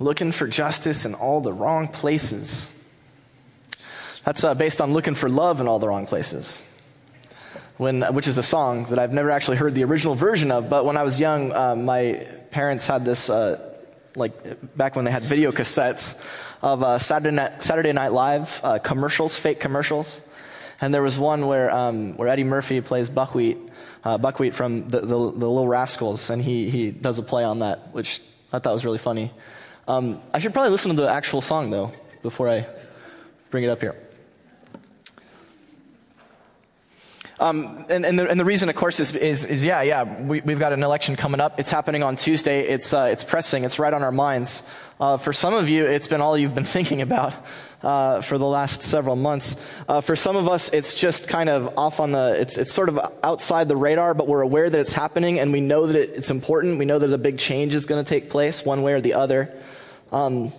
looking for justice in all the wrong places. That's uh, based on looking for love in all the wrong places. When, which is a song that I've never actually heard the original version of, but when I was young, uh, my parents had this, uh, like back when they had video cassettes of uh, Saturday, Night, Saturday Night Live uh, commercials, fake commercials. And there was one where, um, where Eddie Murphy plays Buckwheat, uh, Buckwheat from the, the, the, Little Rascals, and he, he does a play on that, which I thought was really funny. Um, I should probably listen to the actual song, though, before I bring it up here. Um, and, and, the, and, the, reason, of course, is, is, is yeah, yeah, we, have got an election coming up. It's happening on Tuesday. It's, uh, it's pressing. It's right on our minds. Uh, for some of you, it's been all you've been thinking about uh, for the last several months. Uh, for some of us, it's just kind of off on the, it's, it's sort of outside the radar, but we're aware that it's happening and we know that it, it's important. We know that a big change is going to take place one way or the other. Um,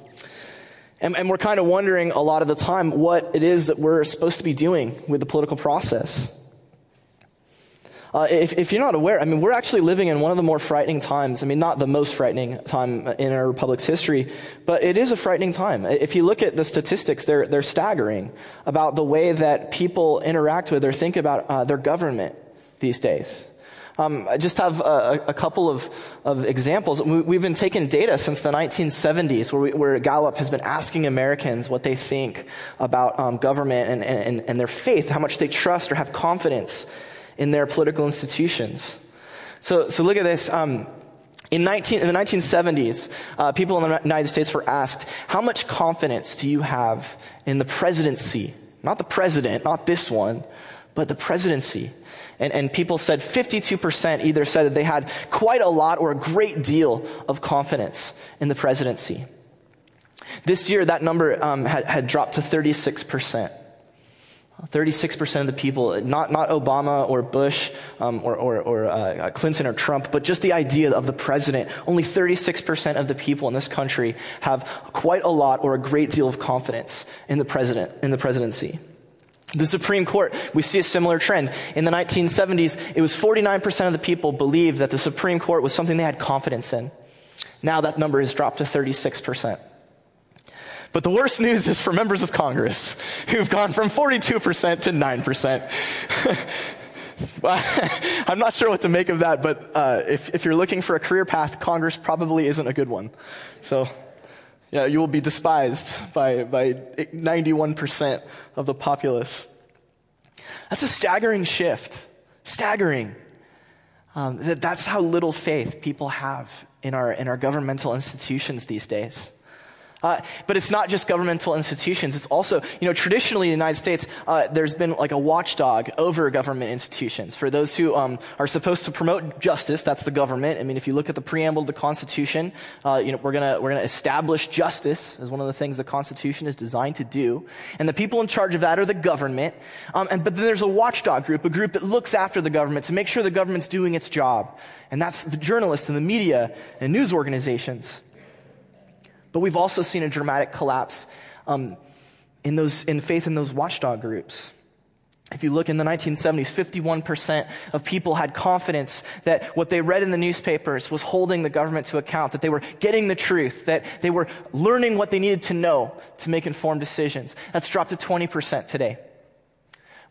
and, and we're kind of wondering a lot of the time what it is that we're supposed to be doing with the political process. Uh, if, if, you're not aware, I mean, we're actually living in one of the more frightening times. I mean, not the most frightening time in our republic's history, but it is a frightening time. If you look at the statistics, they're, they're staggering about the way that people interact with or think about uh, their government these days. Um, I just have a, a couple of, of examples. We, have been taking data since the 1970s where, we, where, Gallup has been asking Americans what they think about um, government and, and, and their faith, how much they trust or have confidence in their political institutions. So, so look at this. Um, in, 19, in, the 1970s, uh, people in the United States were asked, How much confidence do you have in the presidency? Not the president, not this one, but the presidency. And, and people said 52% either said that they had quite a lot or a great deal of confidence in the presidency. This year, that number um, had, had dropped to 36%. 36% of the people, not, not Obama or Bush um, or, or, or uh, Clinton or Trump, but just the idea of the president, only 36% of the people in this country have quite a lot or a great deal of confidence in the president, in the presidency. The Supreme Court, we see a similar trend. In the 1970s, it was 49% of the people believed that the Supreme Court was something they had confidence in. Now that number has dropped to 36%. But the worst news is for members of Congress who've gone from 42% to 9%. I'm not sure what to make of that, but uh, if, if you're looking for a career path, Congress probably isn't a good one. So, yeah, you will be despised by, by 91% of the populace. That's a staggering shift. Staggering. Um, that, that's how little faith people have in our, in our governmental institutions these days. Uh, but it's not just governmental institutions. It's also, you know, traditionally in the United States, uh, there's been like a watchdog over government institutions. For those who um, are supposed to promote justice, that's the government. I mean, if you look at the preamble of the Constitution, uh, you know, we're gonna we're gonna establish justice as one of the things the Constitution is designed to do. And the people in charge of that are the government. Um, and but then there's a watchdog group, a group that looks after the government to make sure the government's doing its job. And that's the journalists and the media and news organizations. But we've also seen a dramatic collapse um, in, those, in faith in those watchdog groups. If you look in the 1970s, 51% of people had confidence that what they read in the newspapers was holding the government to account, that they were getting the truth, that they were learning what they needed to know to make informed decisions. That's dropped to 20% today.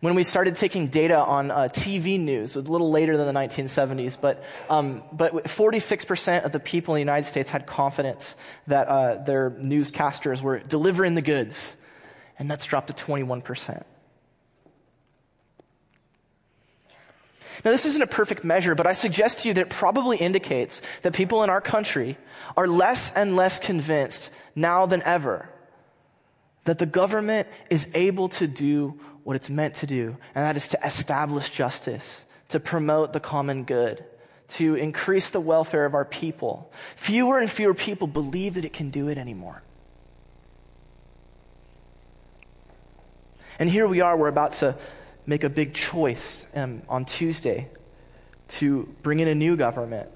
When we started taking data on uh, TV news, a little later than the 1970s, but, um, but 46% of the people in the United States had confidence that uh, their newscasters were delivering the goods, and that's dropped to 21%. Now, this isn't a perfect measure, but I suggest to you that it probably indicates that people in our country are less and less convinced now than ever that the government is able to do what it's meant to do, and that is to establish justice, to promote the common good, to increase the welfare of our people. Fewer and fewer people believe that it can do it anymore. And here we are, we're about to make a big choice um, on Tuesday to bring in a new government.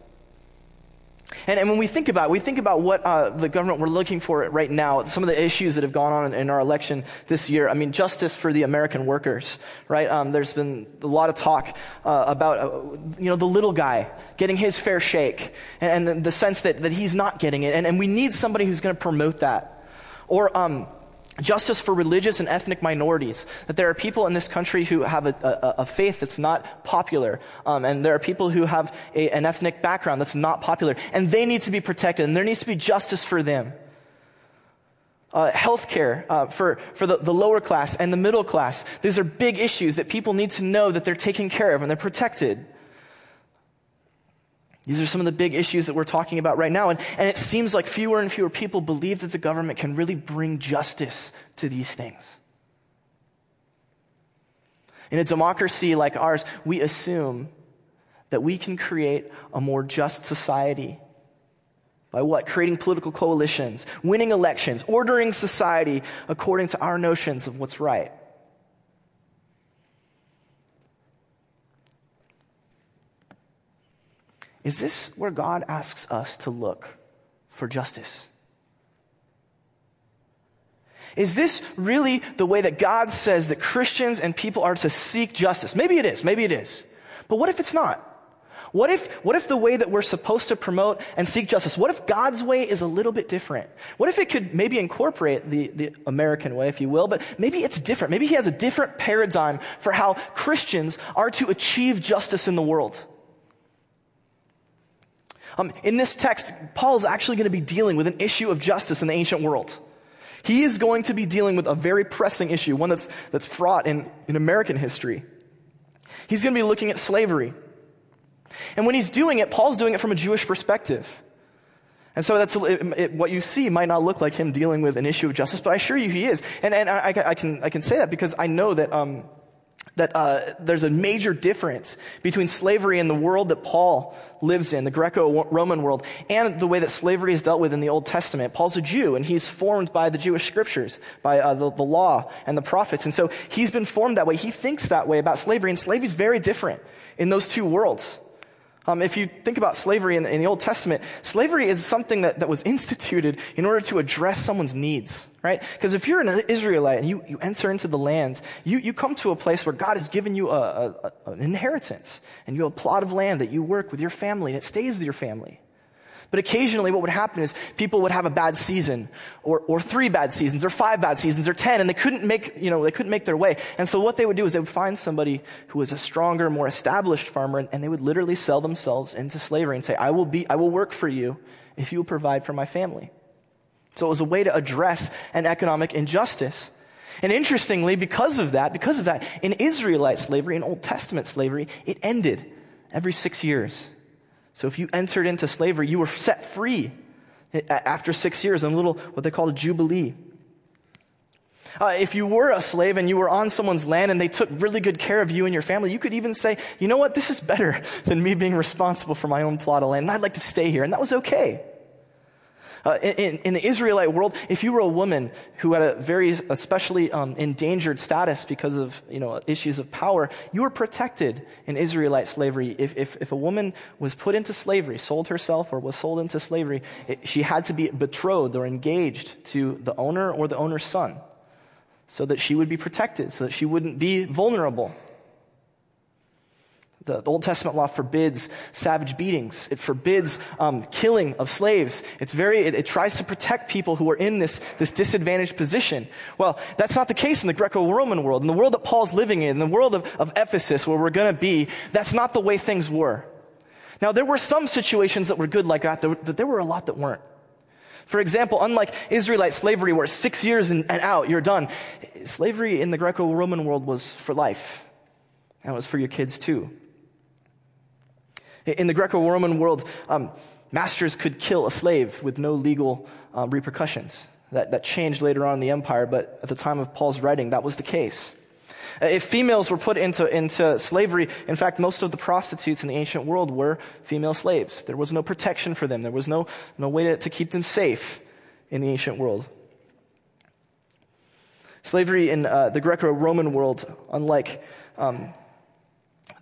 And, and when we think about it, we think about what uh, the government we're looking for right now, some of the issues that have gone on in, in our election this year. I mean, justice for the American workers, right? Um, there's been a lot of talk uh, about, uh, you know, the little guy getting his fair shake and, and the, the, sense that, that he's not getting it. And, and we need somebody who's going to promote that. Or, um, justice for religious and ethnic minorities. That there are people in this country who have a, a, a faith that's not popular, um, and there are people who have a, an ethnic background that's not popular, and they need to be protected, and there needs to be justice for them. Uh, healthcare uh, for, for the, the lower class and the middle class. These are big issues that people need to know that they're taken care of and they're protected. These are some of the big issues that we're talking about right now. And, and it seems like fewer and fewer people believe that the government can really bring justice to these things. In a democracy like ours, we assume that we can create a more just society by what? Creating political coalitions, winning elections, ordering society according to our notions of what's right. Is this where God asks us to look for justice? Is this really the way that God says that Christians and people are to seek justice? Maybe it is, maybe it is. But what if it's not? What if, what if the way that we're supposed to promote and seek justice, what if God's way is a little bit different? What if it could maybe incorporate the, the American way, if you will, but maybe it's different. Maybe he has a different paradigm for how Christians are to achieve justice in the world. Um, in this text, Paul is actually going to be dealing with an issue of justice in the ancient world. He is going to be dealing with a very pressing issue, one that's, that's fraught in, in American history. He's going to be looking at slavery. And when he's doing it, Paul's doing it from a Jewish perspective. And so that's it, it, what you see might not look like him dealing with an issue of justice, but I assure you he is. And, and I, I, can, I can say that because I know that um, that uh, there's a major difference between slavery in the world that Paul lives in, the Greco Roman world, and the way that slavery is dealt with in the Old Testament. Paul's a Jew, and he's formed by the Jewish scriptures, by uh, the, the law and the prophets. And so he's been formed that way. He thinks that way about slavery, and slavery is very different in those two worlds. Um, if you think about slavery in, in, the Old Testament, slavery is something that, that was instituted in order to address someone's needs, right? Because if you're an Israelite and you, you enter into the land, you, you come to a place where God has given you a, a, an inheritance, and you have a plot of land that you work with your family, and it stays with your family. But occasionally what would happen is people would have a bad season or, or three bad seasons or five bad seasons or 10 and they couldn't make, you know, they couldn't make their way. And so what they would do is they would find somebody who was a stronger, more established farmer and, and they would literally sell themselves into slavery and say, I will be, I will work for you if you will provide for my family. So it was a way to address an economic injustice. And interestingly, because of that, because of that, in Israelite slavery, in Old Testament slavery, it ended every six years. So if you entered into slavery, you were set free after six years in a little, what they call a jubilee. Uh, if you were a slave and you were on someone's land and they took really good care of you and your family, you could even say, you know what, this is better than me being responsible for my own plot of land, and I'd like to stay here. And that was okay. Uh, in, in, the Israelite world, if you were a woman who had a very especially um, endangered status because of you know issues of power, you were protected in Israelite slavery. If, if, if a woman was put into slavery, sold herself, or was sold into slavery, it, she had to be betrothed or engaged to the owner or the owner's son, so that she would be protected, so that she wouldn't be vulnerable. The, the, Old Testament law forbids savage beatings. It forbids um, killing of slaves. It's very, it, it, tries to protect people who are in this, this disadvantaged position. Well, that's not the case in the Greco-Roman world. In the world that Paul's living in, in the world of, of Ephesus where we're going to be, that's not the way things were. Now, there were some situations that were good like that, but there were a lot that weren't. For example, unlike Israelite slavery where six years and, and out, you're done, slavery in the Greco-Roman world was for life. And it was for your kids too. In the Greco Roman world, um, masters could kill a slave with no legal um, repercussions. That, that changed later on in the empire, but at the time of Paul's writing, that was the case. Uh, if females were put into, into slavery, in fact, most of the prostitutes in the ancient world were female slaves. There was no protection for them. There was no, no way to, to keep them safe in the ancient world. Slavery in uh, the Greco-Roman world, unlike um,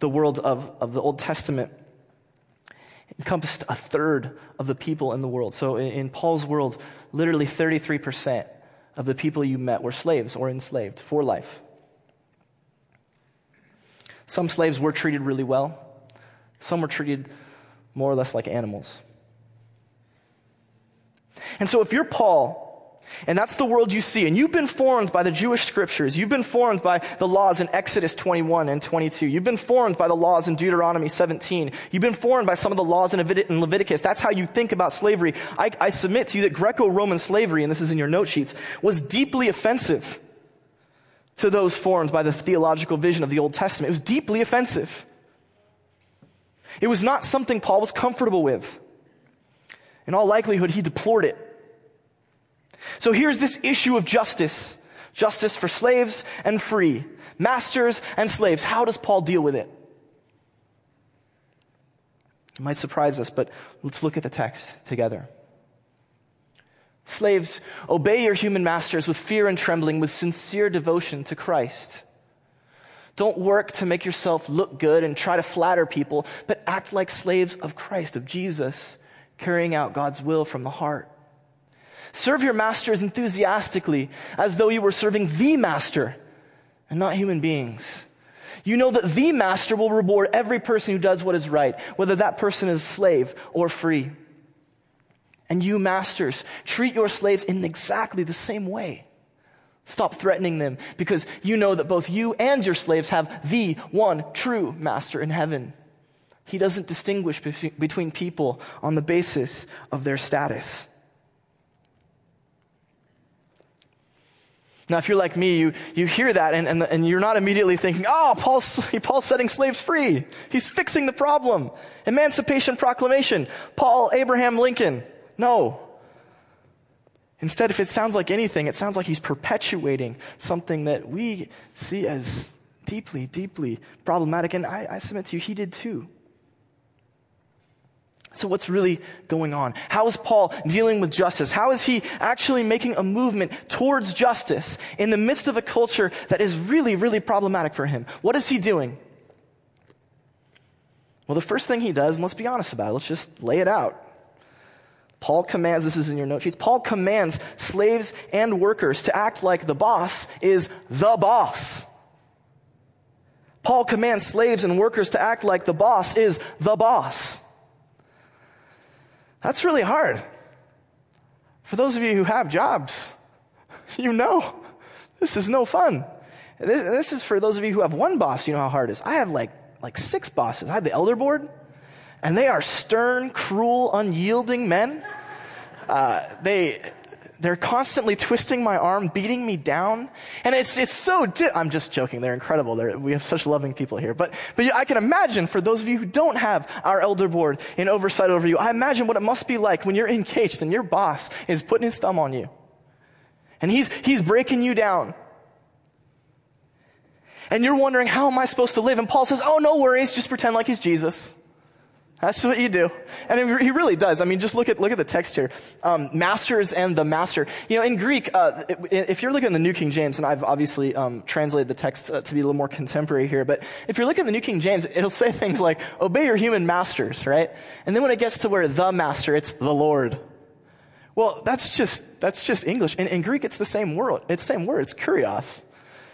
the world of, of the Old Testament, encompassed a third of the people in the world. So in, in Paul's world, literally 33% of the people you met were slaves or enslaved for life. Some slaves were treated really well, some were treated more or less like animals. And so if you're Paul, and that's the world you see. And you've been formed by the Jewish scriptures. You've been formed by the laws in Exodus 21 and 22. You've been formed by the laws in Deuteronomy 17. You've been formed by some of the laws in Leviticus. That's how you think about slavery. I, I submit to you that Greco-Roman slavery, and this is in your note sheets, was deeply offensive to those formed by the theological vision of the Old Testament. It was deeply offensive. It was not something Paul was comfortable with. In all likelihood, he deplored it. So here's this issue of justice justice for slaves and free, masters and slaves. How does Paul deal with it? It might surprise us, but let's look at the text together. Slaves, obey your human masters with fear and trembling, with sincere devotion to Christ. Don't work to make yourself look good and try to flatter people, but act like slaves of Christ, of Jesus, carrying out God's will from the heart. Serve your masters enthusiastically as though you were serving the master and not human beings. You know that the master will reward every person who does what is right, whether that person is slave or free. And you masters, treat your slaves in exactly the same way. Stop threatening them because you know that both you and your slaves have the one true master in heaven. He doesn't distinguish between people on the basis of their status. Now, if you're like me, you, you hear that and, and, and you're not immediately thinking, oh, Paul's, Paul's setting slaves free. He's fixing the problem. Emancipation Proclamation. Paul Abraham Lincoln. No. Instead, if it sounds like anything, it sounds like he's perpetuating something that we see as deeply, deeply problematic. And I, I submit to you, he did too. So, what's really going on? How is Paul dealing with justice? How is he actually making a movement towards justice in the midst of a culture that is really, really problematic for him? What is he doing? Well, the first thing he does, and let's be honest about it, let's just lay it out. Paul commands, this is in your note sheets, Paul commands slaves and workers to act like the boss is the boss. Paul commands slaves and workers to act like the boss is the boss. That's really hard. For those of you who have jobs, you know this is no fun. This, this, is for those of you who have one boss, you know how hard it is. I have like, like six bosses. I have the elder board, and they are stern, cruel, unyielding men. Uh, they, they're constantly twisting my arm, beating me down. And it's, it's so, di- I'm just joking. They're incredible. They're, we have such loving people here. But, but I can imagine for those of you who don't have our elder board in oversight over you, I imagine what it must be like when you're encaged and your boss is putting his thumb on you. And he's, he's breaking you down. And you're wondering, how am I supposed to live? And Paul says, oh, no worries. Just pretend like he's Jesus. That's what you do. And he really does. I mean, just look at, look at the text here. Um, masters and the master. You know, in Greek, uh, if you're looking at the New King James, and I've obviously um, translated the text uh, to be a little more contemporary here, but if you're looking at the New King James, it'll say things like, obey your human masters, right? And then when it gets to where the master, it's the Lord. Well, that's just, that's just English. In, in Greek, it's the same word. It's the same word. It's kurios.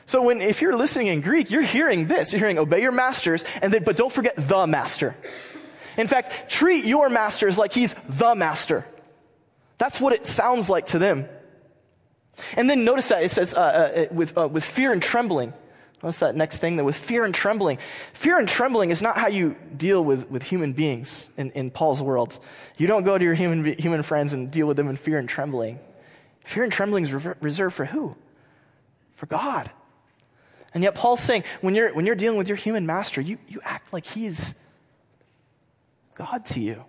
So when, if you're listening in Greek, you're hearing this. You're hearing obey your masters, and then, but don't forget the master. In fact, treat your masters like he's the master. That's what it sounds like to them. And then notice that it says uh, uh, with, uh, with fear and trembling. Notice that next thing there with fear and trembling. Fear and trembling is not how you deal with, with human beings in, in Paul's world. You don't go to your human, human friends and deal with them in fear and trembling. Fear and trembling is reserved for who? For God. And yet Paul's saying when you're, when you're dealing with your human master, you, you act like he's God to you.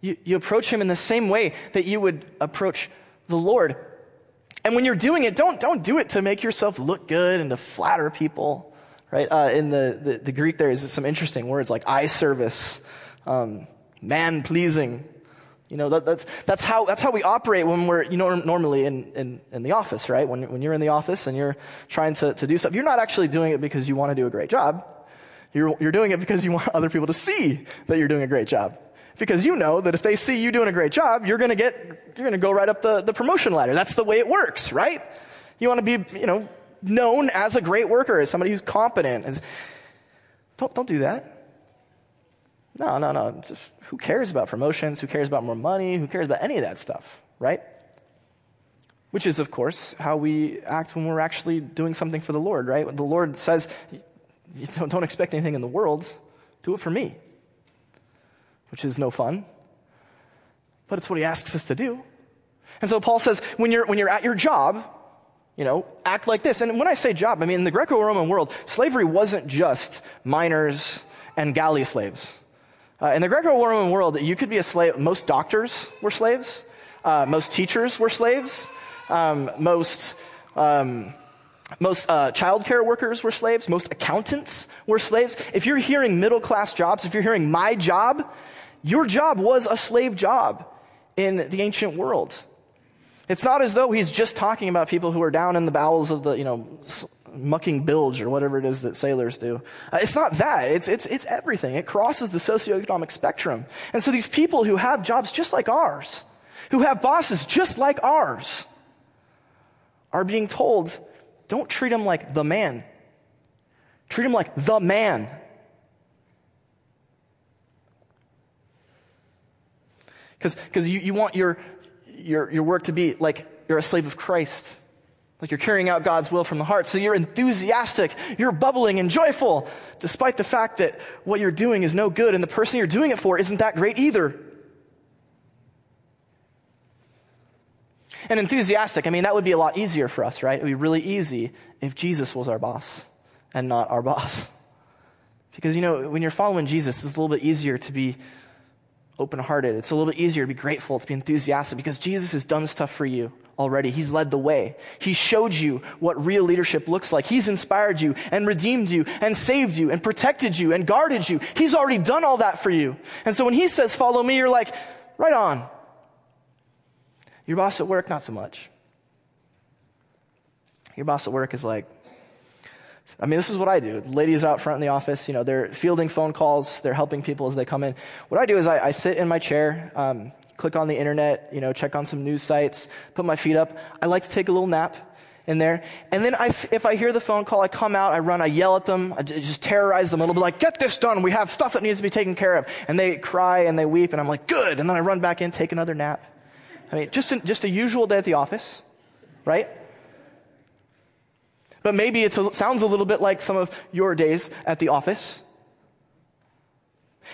You, you approach him in the same way that you would approach the Lord. And when you're doing it, don't, don't do it to make yourself look good and to flatter people, right? Uh, in the, the, the, Greek, there is some interesting words like eye service, um, man pleasing. You know, that, that's, that's, how, that's how we operate when we're, you know, normally in, in, in the office, right? When, when you're in the office and you're trying to, to do stuff, you're not actually doing it because you want to do a great job. You're, you're doing it because you want other people to see that you're doing a great job. Because you know that if they see you doing a great job, you're gonna get, you're gonna go right up the, the promotion ladder. That's the way it works, right? You wanna be, you know, known as a great worker, as somebody who's competent. As, don't, don't do that. No, no, no. Just, who cares about promotions? Who cares about more money? Who cares about any of that stuff, right? Which is, of course, how we act when we're actually doing something for the Lord, right? The Lord says, don't, don't expect anything in the world, do it for me, which is no fun. But it's what he asks us to do. And so Paul says, when you're, when you're at your job, you know, act like this. And when I say job, I mean, in the Greco Roman world, slavery wasn't just miners and galley slaves. Uh, in the Greco Roman world, you could be a slave. Most doctors were slaves, uh, most teachers were slaves, um, most. Um, most uh, childcare workers were slaves. Most accountants were slaves. If you're hearing middle class jobs, if you're hearing my job, your job was a slave job in the ancient world. It's not as though he's just talking about people who are down in the bowels of the, you know, mucking bilge or whatever it is that sailors do. Uh, it's not that. It's, it's, it's everything. It crosses the socioeconomic spectrum. And so these people who have jobs just like ours, who have bosses just like ours, are being told, don't treat him like the man. Treat him like the man. Because you, you want your, your, your work to be like you're a slave of Christ. Like you're carrying out God's will from the heart. So you're enthusiastic, you're bubbling and joyful, despite the fact that what you're doing is no good and the person you're doing it for isn't that great either. And enthusiastic, I mean, that would be a lot easier for us, right? It would be really easy if Jesus was our boss and not our boss. Because, you know, when you're following Jesus, it's a little bit easier to be open hearted. It's a little bit easier to be grateful, to be enthusiastic because Jesus has done stuff for you already. He's led the way. He showed you what real leadership looks like. He's inspired you and redeemed you and saved you and protected you and guarded you. He's already done all that for you. And so when he says, follow me, you're like, right on. Your boss at work, not so much. Your boss at work is like, I mean, this is what I do. Ladies out front in the office, you know, they're fielding phone calls, they're helping people as they come in. What I do is I, I sit in my chair, um, click on the internet, you know, check on some news sites, put my feet up. I like to take a little nap in there. And then I, if I hear the phone call, I come out, I run, I yell at them, I just terrorize them little bit like, get this done. We have stuff that needs to be taken care of. And they cry and they weep and I'm like, good. And then I run back in, take another nap. I mean, just, a, just a usual day at the office, right? But maybe it sounds a little bit like some of your days at the office.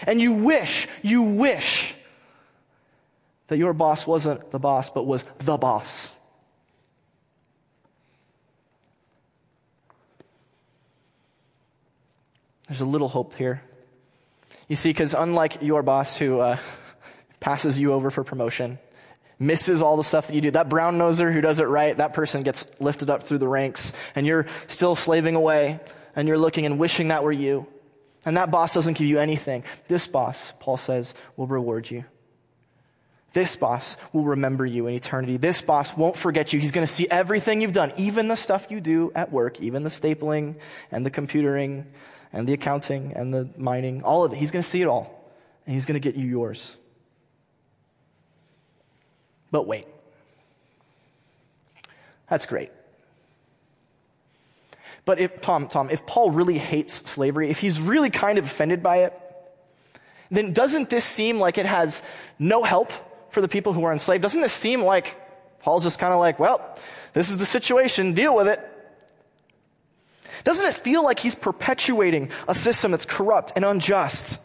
And you wish, you wish that your boss wasn't the boss, but was the boss. There's a little hope here. You see, because unlike your boss who uh, passes you over for promotion, misses all the stuff that you do. That brown noser who does it right, that person gets lifted up through the ranks, and you're still slaving away, and you're looking and wishing that were you. And that boss doesn't give you anything. This boss, Paul says, will reward you. This boss will remember you in eternity. This boss won't forget you. He's going to see everything you've done, even the stuff you do at work, even the stapling and the computering and the accounting and the mining, all of it. He's going to see it all. And he's going to get you yours. But wait. That's great. But if, Tom, Tom, if Paul really hates slavery, if he's really kind of offended by it, then doesn't this seem like it has no help for the people who are enslaved? Doesn't this seem like Paul's just kind of like, well, this is the situation, deal with it? Doesn't it feel like he's perpetuating a system that's corrupt and unjust?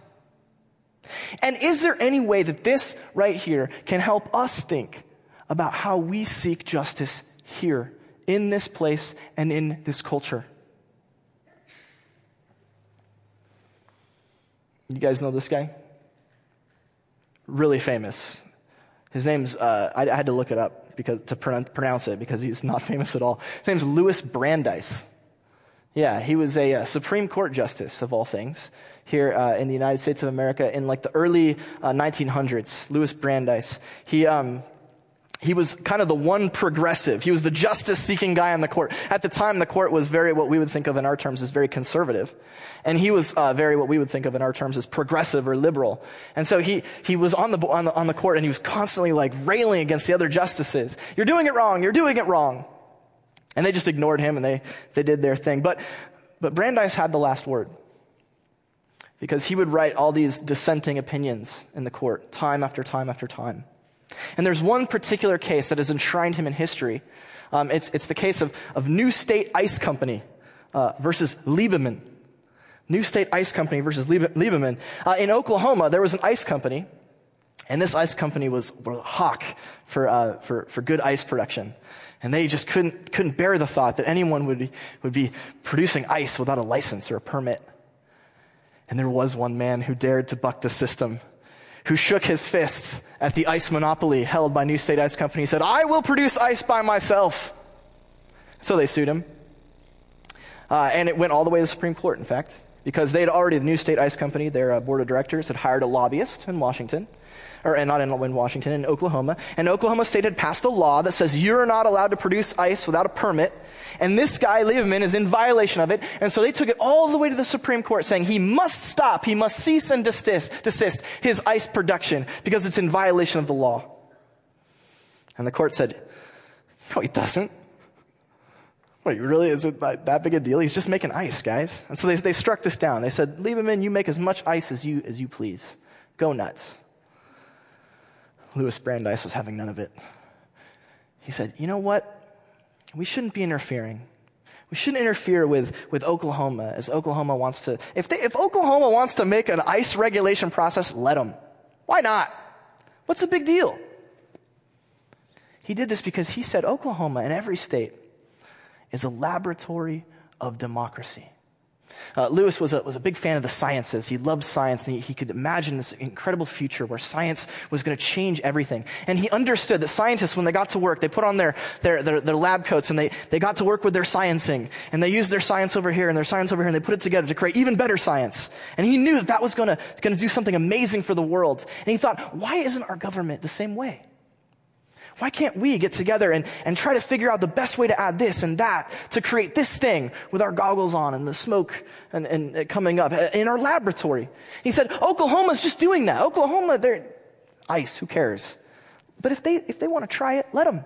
And is there any way that this right here can help us think about how we seek justice here, in this place, and in this culture? You guys know this guy? Really famous. His name's, uh, I, I, had to look it up because, to pronounce it because he's not famous at all. His name's Louis Brandeis. Yeah, he was a, a uh, Supreme Court justice of all things here uh, in the United States of America in like the early uh, 1900s. Louis Brandeis. He, um, he was kind of the one progressive. He was the justice seeking guy on the court. At the time, the court was very, what we would think of in our terms as very conservative. And he was uh, very, what we would think of in our terms as progressive or liberal. And so he, he was on the, on the, on the court and he was constantly like railing against the other justices. You're doing it wrong. You're doing it wrong. And they just ignored him and they, they did their thing. But, but Brandeis had the last word. Because he would write all these dissenting opinions in the court, time after time after time. And there's one particular case that has enshrined him in history. Um, it's, it's the case of, of New State Ice Company uh, versus Lieberman. New State Ice Company versus Lieberman. Uh, in Oklahoma, there was an ice company, and this ice company was, a hawk for, uh, for, for good ice production. And they just couldn't, couldn't bear the thought that anyone would be, would be producing ice without a license or a permit. And there was one man who dared to buck the system who shook his fists at the ice monopoly held by New State Ice Company. He said, I will produce ice by myself. So they sued him. Uh, and it went all the way to the Supreme Court, in fact, because they'd already, the New State Ice Company, their uh, board of directors, had hired a lobbyist in Washington or and not in, in Washington, in Oklahoma. And Oklahoma State had passed a law that says you're not allowed to produce ice without a permit. And this guy, Lieberman, is in violation of it. And so they took it all the way to the Supreme Court saying he must stop, he must cease and desist, desist his ice production because it's in violation of the law. And the court said, no, he doesn't. Wait, really? Is it that big a deal? He's just making ice, guys. And so they, they struck this down. They said, Lieberman, you make as much ice as you, as you please. Go nuts. Louis Brandeis was having none of it. He said, You know what? We shouldn't be interfering. We shouldn't interfere with, with Oklahoma as Oklahoma wants to. If, they, if Oklahoma wants to make an ice regulation process, let them. Why not? What's the big deal? He did this because he said Oklahoma and every state is a laboratory of democracy. Uh, Louis was a, was a big fan of the sciences. He loved science, and he, he could imagine this incredible future where science was going to change everything. And he understood that scientists, when they got to work, they put on their, their, their, their, lab coats and they, they got to work with their sciencing. And they used their science over here and their science over here, and they put it together to create even better science. And he knew that that was going to do something amazing for the world. And he thought, why isn't our government the same way? Why can't we get together and, and try to figure out the best way to add this and that to create this thing with our goggles on and the smoke and, and uh, coming up uh, in our laboratory? He said, Oklahoma's just doing that. Oklahoma, they're ice, who cares? But if they, if they want to try it, let them.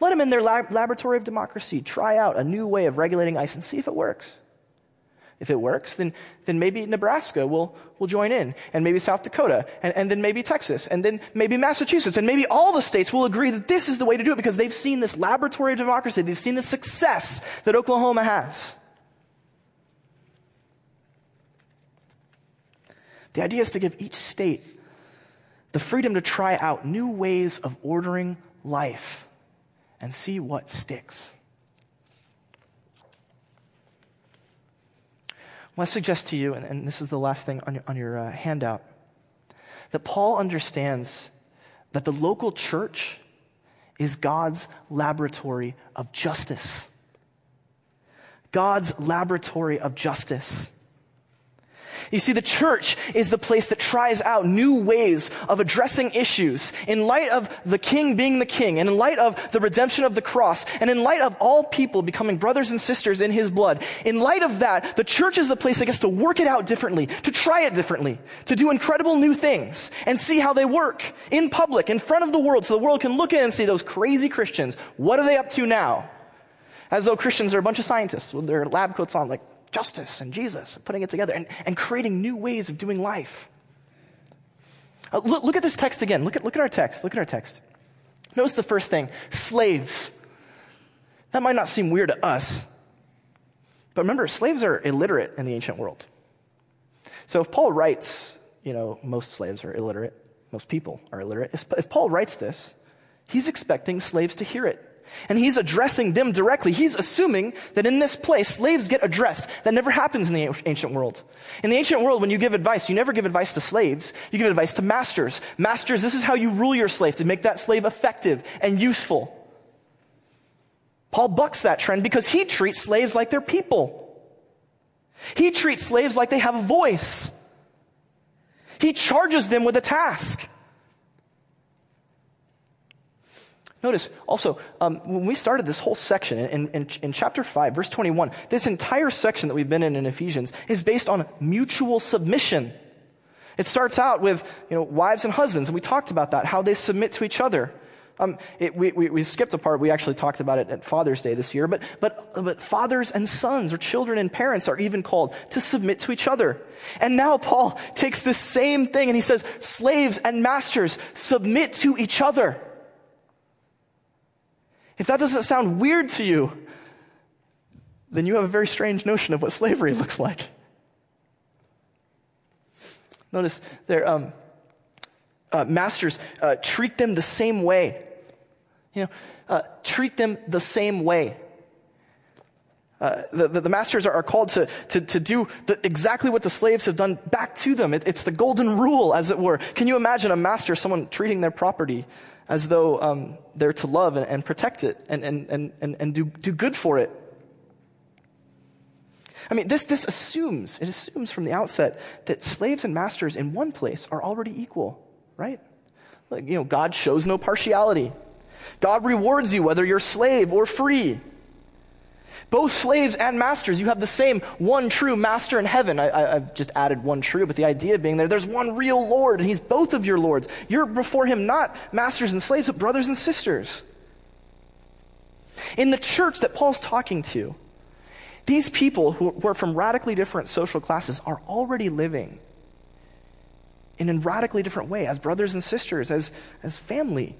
Let them in their lab, laboratory of democracy try out a new way of regulating ice and see if it works. If it works, then, then maybe Nebraska will, will join in, and maybe South Dakota, and, and then maybe Texas, and then maybe Massachusetts, and maybe all the states will agree that this is the way to do it because they've seen this laboratory of democracy. They've seen the success that Oklahoma has. The idea is to give each state the freedom to try out new ways of ordering life and see what sticks. Well, I suggest to you, and, and this is the last thing on your, on your uh, handout, that Paul understands that the local church is God's laboratory of justice. God's laboratory of justice. You see, the church is the place that tries out new ways of addressing issues in light of the king being the king, and in light of the redemption of the cross, and in light of all people becoming brothers and sisters in his blood. In light of that, the church is the place that gets to work it out differently, to try it differently, to do incredible new things, and see how they work in public, in front of the world, so the world can look in and see those crazy Christians. What are they up to now? As though Christians are a bunch of scientists with their lab coats on, like, justice and Jesus, putting it together and, and creating new ways of doing life. Uh, look, look at this text again. Look at, look at our text. Look at our text. Notice the first thing slaves. That might not seem weird to us, but remember, slaves are illiterate in the ancient world. So if Paul writes, you know, most slaves are illiterate, most people are illiterate. If, if Paul writes this, he's expecting slaves to hear it. And he's addressing them directly. He's assuming that in this place, slaves get addressed. That never happens in the ancient world. In the ancient world, when you give advice, you never give advice to slaves. You give advice to masters. Masters, this is how you rule your slave to make that slave effective and useful. Paul bucks that trend because he treats slaves like they're people. He treats slaves like they have a voice. He charges them with a task. Notice also, um, when we started this whole section in, in, in, chapter 5, verse 21, this entire section that we've been in in Ephesians is based on mutual submission. It starts out with, you know, wives and husbands, and we talked about that, how they submit to each other. Um, it, we, we, we, skipped a part. We actually talked about it at Father's Day this year. But, but, but fathers and sons, or children and parents, are even called to submit to each other. And now Paul takes this same thing and he says, slaves and masters, submit to each other. If that doesn't sound weird to you, then you have a very strange notion of what slavery looks like. Notice their um, uh, masters uh, treat them the same way. You know, uh, treat them the same way. Uh, the, the, the, masters are, called to, to, to do the, exactly what the slaves have done back to them. It, it's the golden rule, as it were. Can you imagine a master, someone treating their property as though um, they're to love and, and protect it and, and, and, and, do, do good for it. I mean, this, this assumes, it assumes from the outset that slaves and masters in one place are already equal, right? Like, you know, God shows no partiality. God rewards you whether you're slave or free. Both slaves and masters, you have the same one true master in heaven. I, have just added one true, but the idea being there, there's one real Lord, and he's both of your lords. You're before him not masters and slaves, but brothers and sisters. In the church that Paul's talking to, these people who, are from radically different social classes are already living in a radically different way as brothers and sisters, as, as family.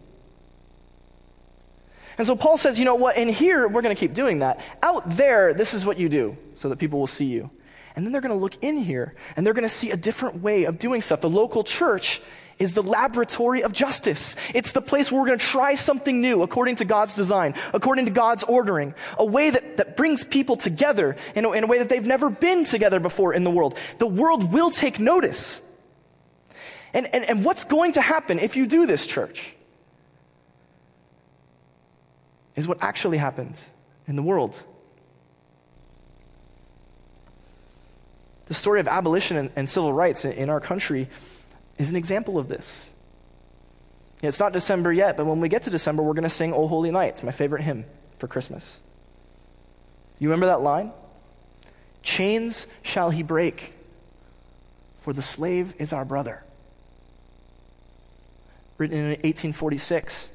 And so Paul says, you know what, in here, we're going to keep doing that. Out there, this is what you do so that people will see you. And then they're going to look in here and they're going to see a different way of doing stuff. The local church is the laboratory of justice. It's the place where we're going to try something new according to God's design, according to God's ordering, a way that, that brings people together in a, in a way that they've never been together before in the world. The world will take notice. And, and, and what's going to happen if you do this, church? Is what actually happened in the world. The story of abolition and, and civil rights in, in our country is an example of this. It's not December yet, but when we get to December, we're going to sing O Holy Night. It's my favorite hymn for Christmas. You remember that line? Chains shall he break, for the slave is our brother. Written in 1846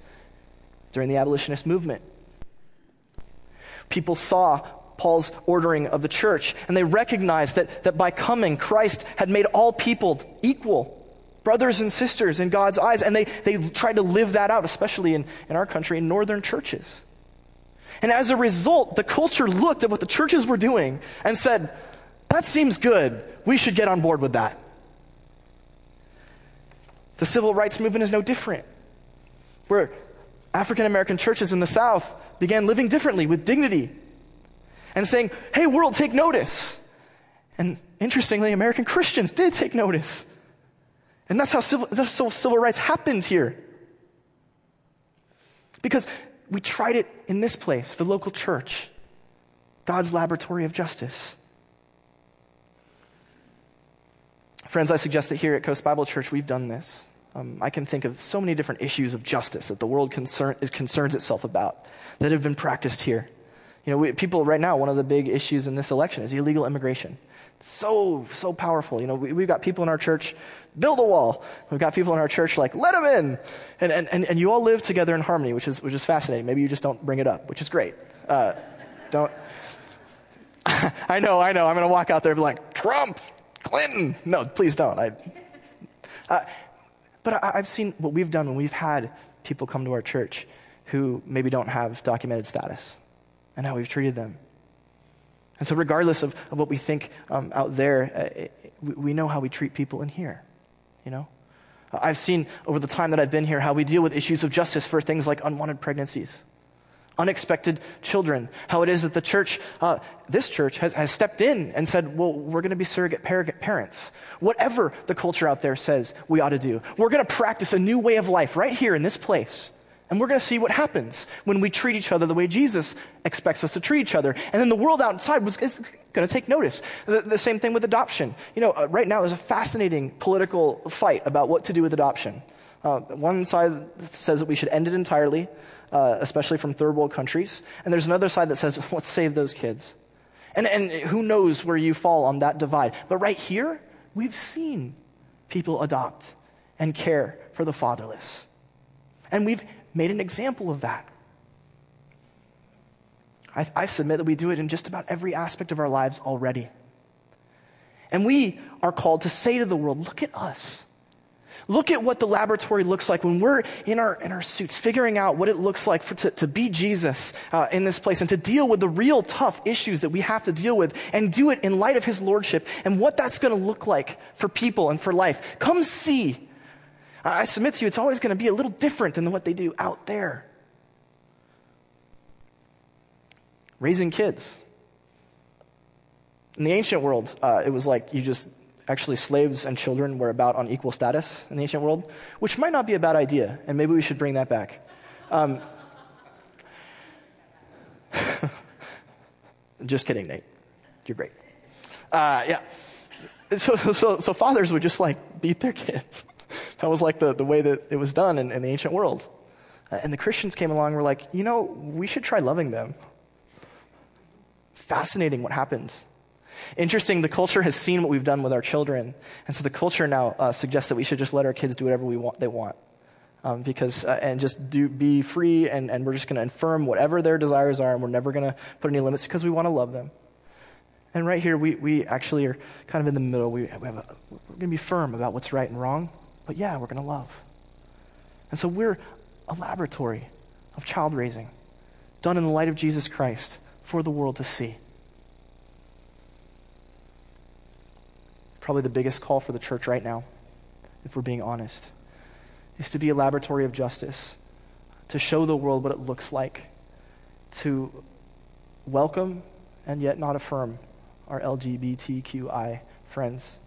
during the abolitionist movement. People saw Paul's ordering of the church, and they recognized that, that by coming, Christ had made all people equal, brothers and sisters in God's eyes, and they, they tried to live that out, especially in, in our country, in northern churches. And as a result, the culture looked at what the churches were doing and said, that seems good. We should get on board with that. The civil rights movement is no different. Where African American churches in the South began living differently with dignity and saying, hey, world, take notice. And interestingly, American Christians did take notice. And that's how civil, that's how civil rights happened here. Because we tried it in this place, the local church, God's laboratory of justice. Friends, I suggest that here at Coast Bible Church, we've done this. Um, I can think of so many different issues of justice that the world concern, is, concerns itself about that have been practiced here. You know, we, people right now, one of the big issues in this election is illegal immigration. So, so powerful. You know, we, have got people in our church, build a wall. We've got people in our church like, let them in. And, and, and, and you all live together in harmony, which is, which is fascinating. Maybe you just don't bring it up, which is great. Uh, don't. I know, I know. I'm going to walk out there and be like, Trump, Clinton. No, please don't. I, uh, but I, I've seen what we've done when we've had people come to our church who maybe don't have documented status and how we've treated them. And so, regardless of, of what we think um, out there, uh, we know how we treat people in here, you know? I've seen over the time that I've been here how we deal with issues of justice for things like unwanted pregnancies, unexpected children, how it is that the church, uh, this church, has, has stepped in and said, well, we're going to be surrogate parents. Whatever the culture out there says we ought to do, we're going to practice a new way of life right here in this place. And we're going to see what happens when we treat each other the way Jesus expects us to treat each other. And then the world outside was, is going to take notice. The, the, same thing with adoption. You know, uh, right now there's a fascinating political fight about what to do with adoption. Uh, one side says that we should end it entirely, uh, especially from third world countries. And there's another side that says, let's save those kids. And, and who knows where you fall on that divide. But right here, we've seen people adopt and care for the fatherless. And we've made an example of that. I, I submit that we do it in just about every aspect of our lives already. And we are called to say to the world, look at us. Look at what the laboratory looks like when we're in our, in our suits, figuring out what it looks like for, to, to be Jesus uh, in this place and to deal with the real tough issues that we have to deal with and do it in light of his lordship and what that's going to look like for people and for life. Come see. I submit to you, it's always going to be a little different than what they do out there. Raising kids. In the ancient world, uh, it was like you just actually slaves and children were about on equal status in the ancient world, which might not be a bad idea, and maybe we should bring that back. Um, just kidding, Nate. You're great. Uh, yeah. So, so, so fathers would just like beat their kids. That was like the, the way that it was done in, in the ancient world. Uh, and the Christians came along and were like, you know, we should try loving them. Fascinating what happens Interesting, the culture has seen what we've done with our children. And so the culture now uh, suggests that we should just let our kids do whatever we want, they want. Um, because, uh, and just do, be free, and, and we're just going to affirm whatever their desires are, and we're never going to put any limits because we want to love them. And right here, we, we actually are kind of in the middle. We, we have a, we're going to be firm about what's right and wrong, but yeah, we're going to love. And so we're a laboratory of child raising, done in the light of Jesus Christ for the world to see. Probably the biggest call for the church right now, if we're being honest, is to be a laboratory of justice, to show the world what it looks like, to welcome and yet not affirm our LGBTQI friends.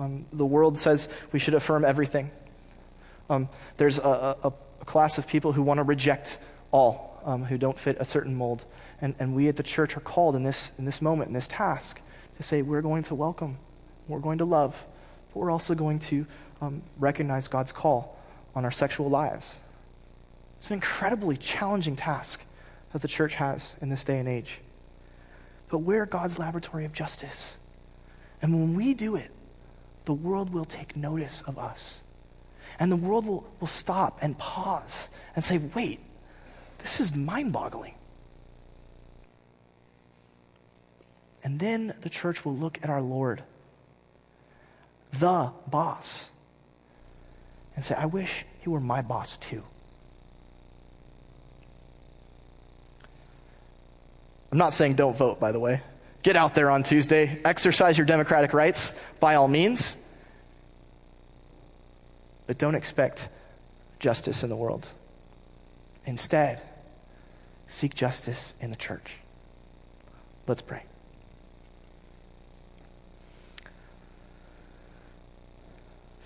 Um, the world says we should affirm everything. Um, there's a, a, a, class of people who want to reject all, um, who don't fit a certain mold. And, and we at the church are called in this, in this moment, in this task, to say we're going to welcome we're going to love, but we're also going to um, recognize God's call on our sexual lives. It's an incredibly challenging task that the church has in this day and age. But we're God's laboratory of justice. And when we do it, the world will take notice of us. And the world will, will stop and pause and say, wait, this is mind boggling. And then the church will look at our Lord the boss and say, I wish he were my boss too. I'm not saying don't vote, by the way. Get out there on Tuesday, exercise your democratic rights by all means. But don't expect justice in the world. Instead, seek justice in the church. Let's pray.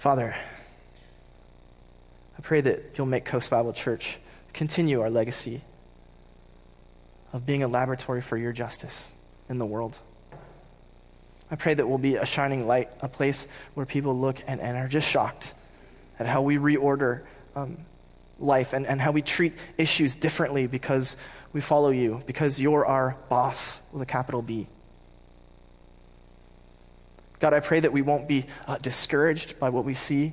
Father, I pray that you'll make Coast Bible Church continue our legacy of being a laboratory for your justice in the world. I pray that we'll be a shining light, a place where people look and, and are just shocked at how we reorder um, life and, and how we treat issues differently because we follow you, because you're our boss with a capital B. God, I pray that we won't be uh, discouraged by what we see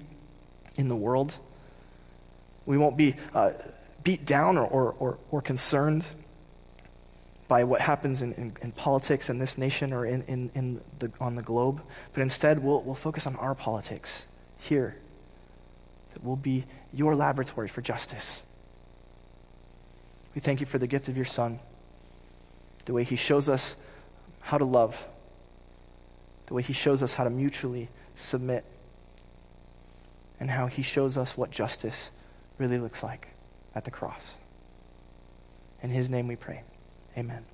in the world. We won't be uh, beat down or, or, or, or, concerned by what happens in, in, in, politics in this nation or in, in, in the, on the globe, but instead we'll, we'll focus on our politics here. That will be your laboratory for justice. We thank you for the gift of your Son, the way he shows us how to love the way he shows us how to mutually submit, and how he shows us what justice really looks like at the cross. In his name we pray. Amen.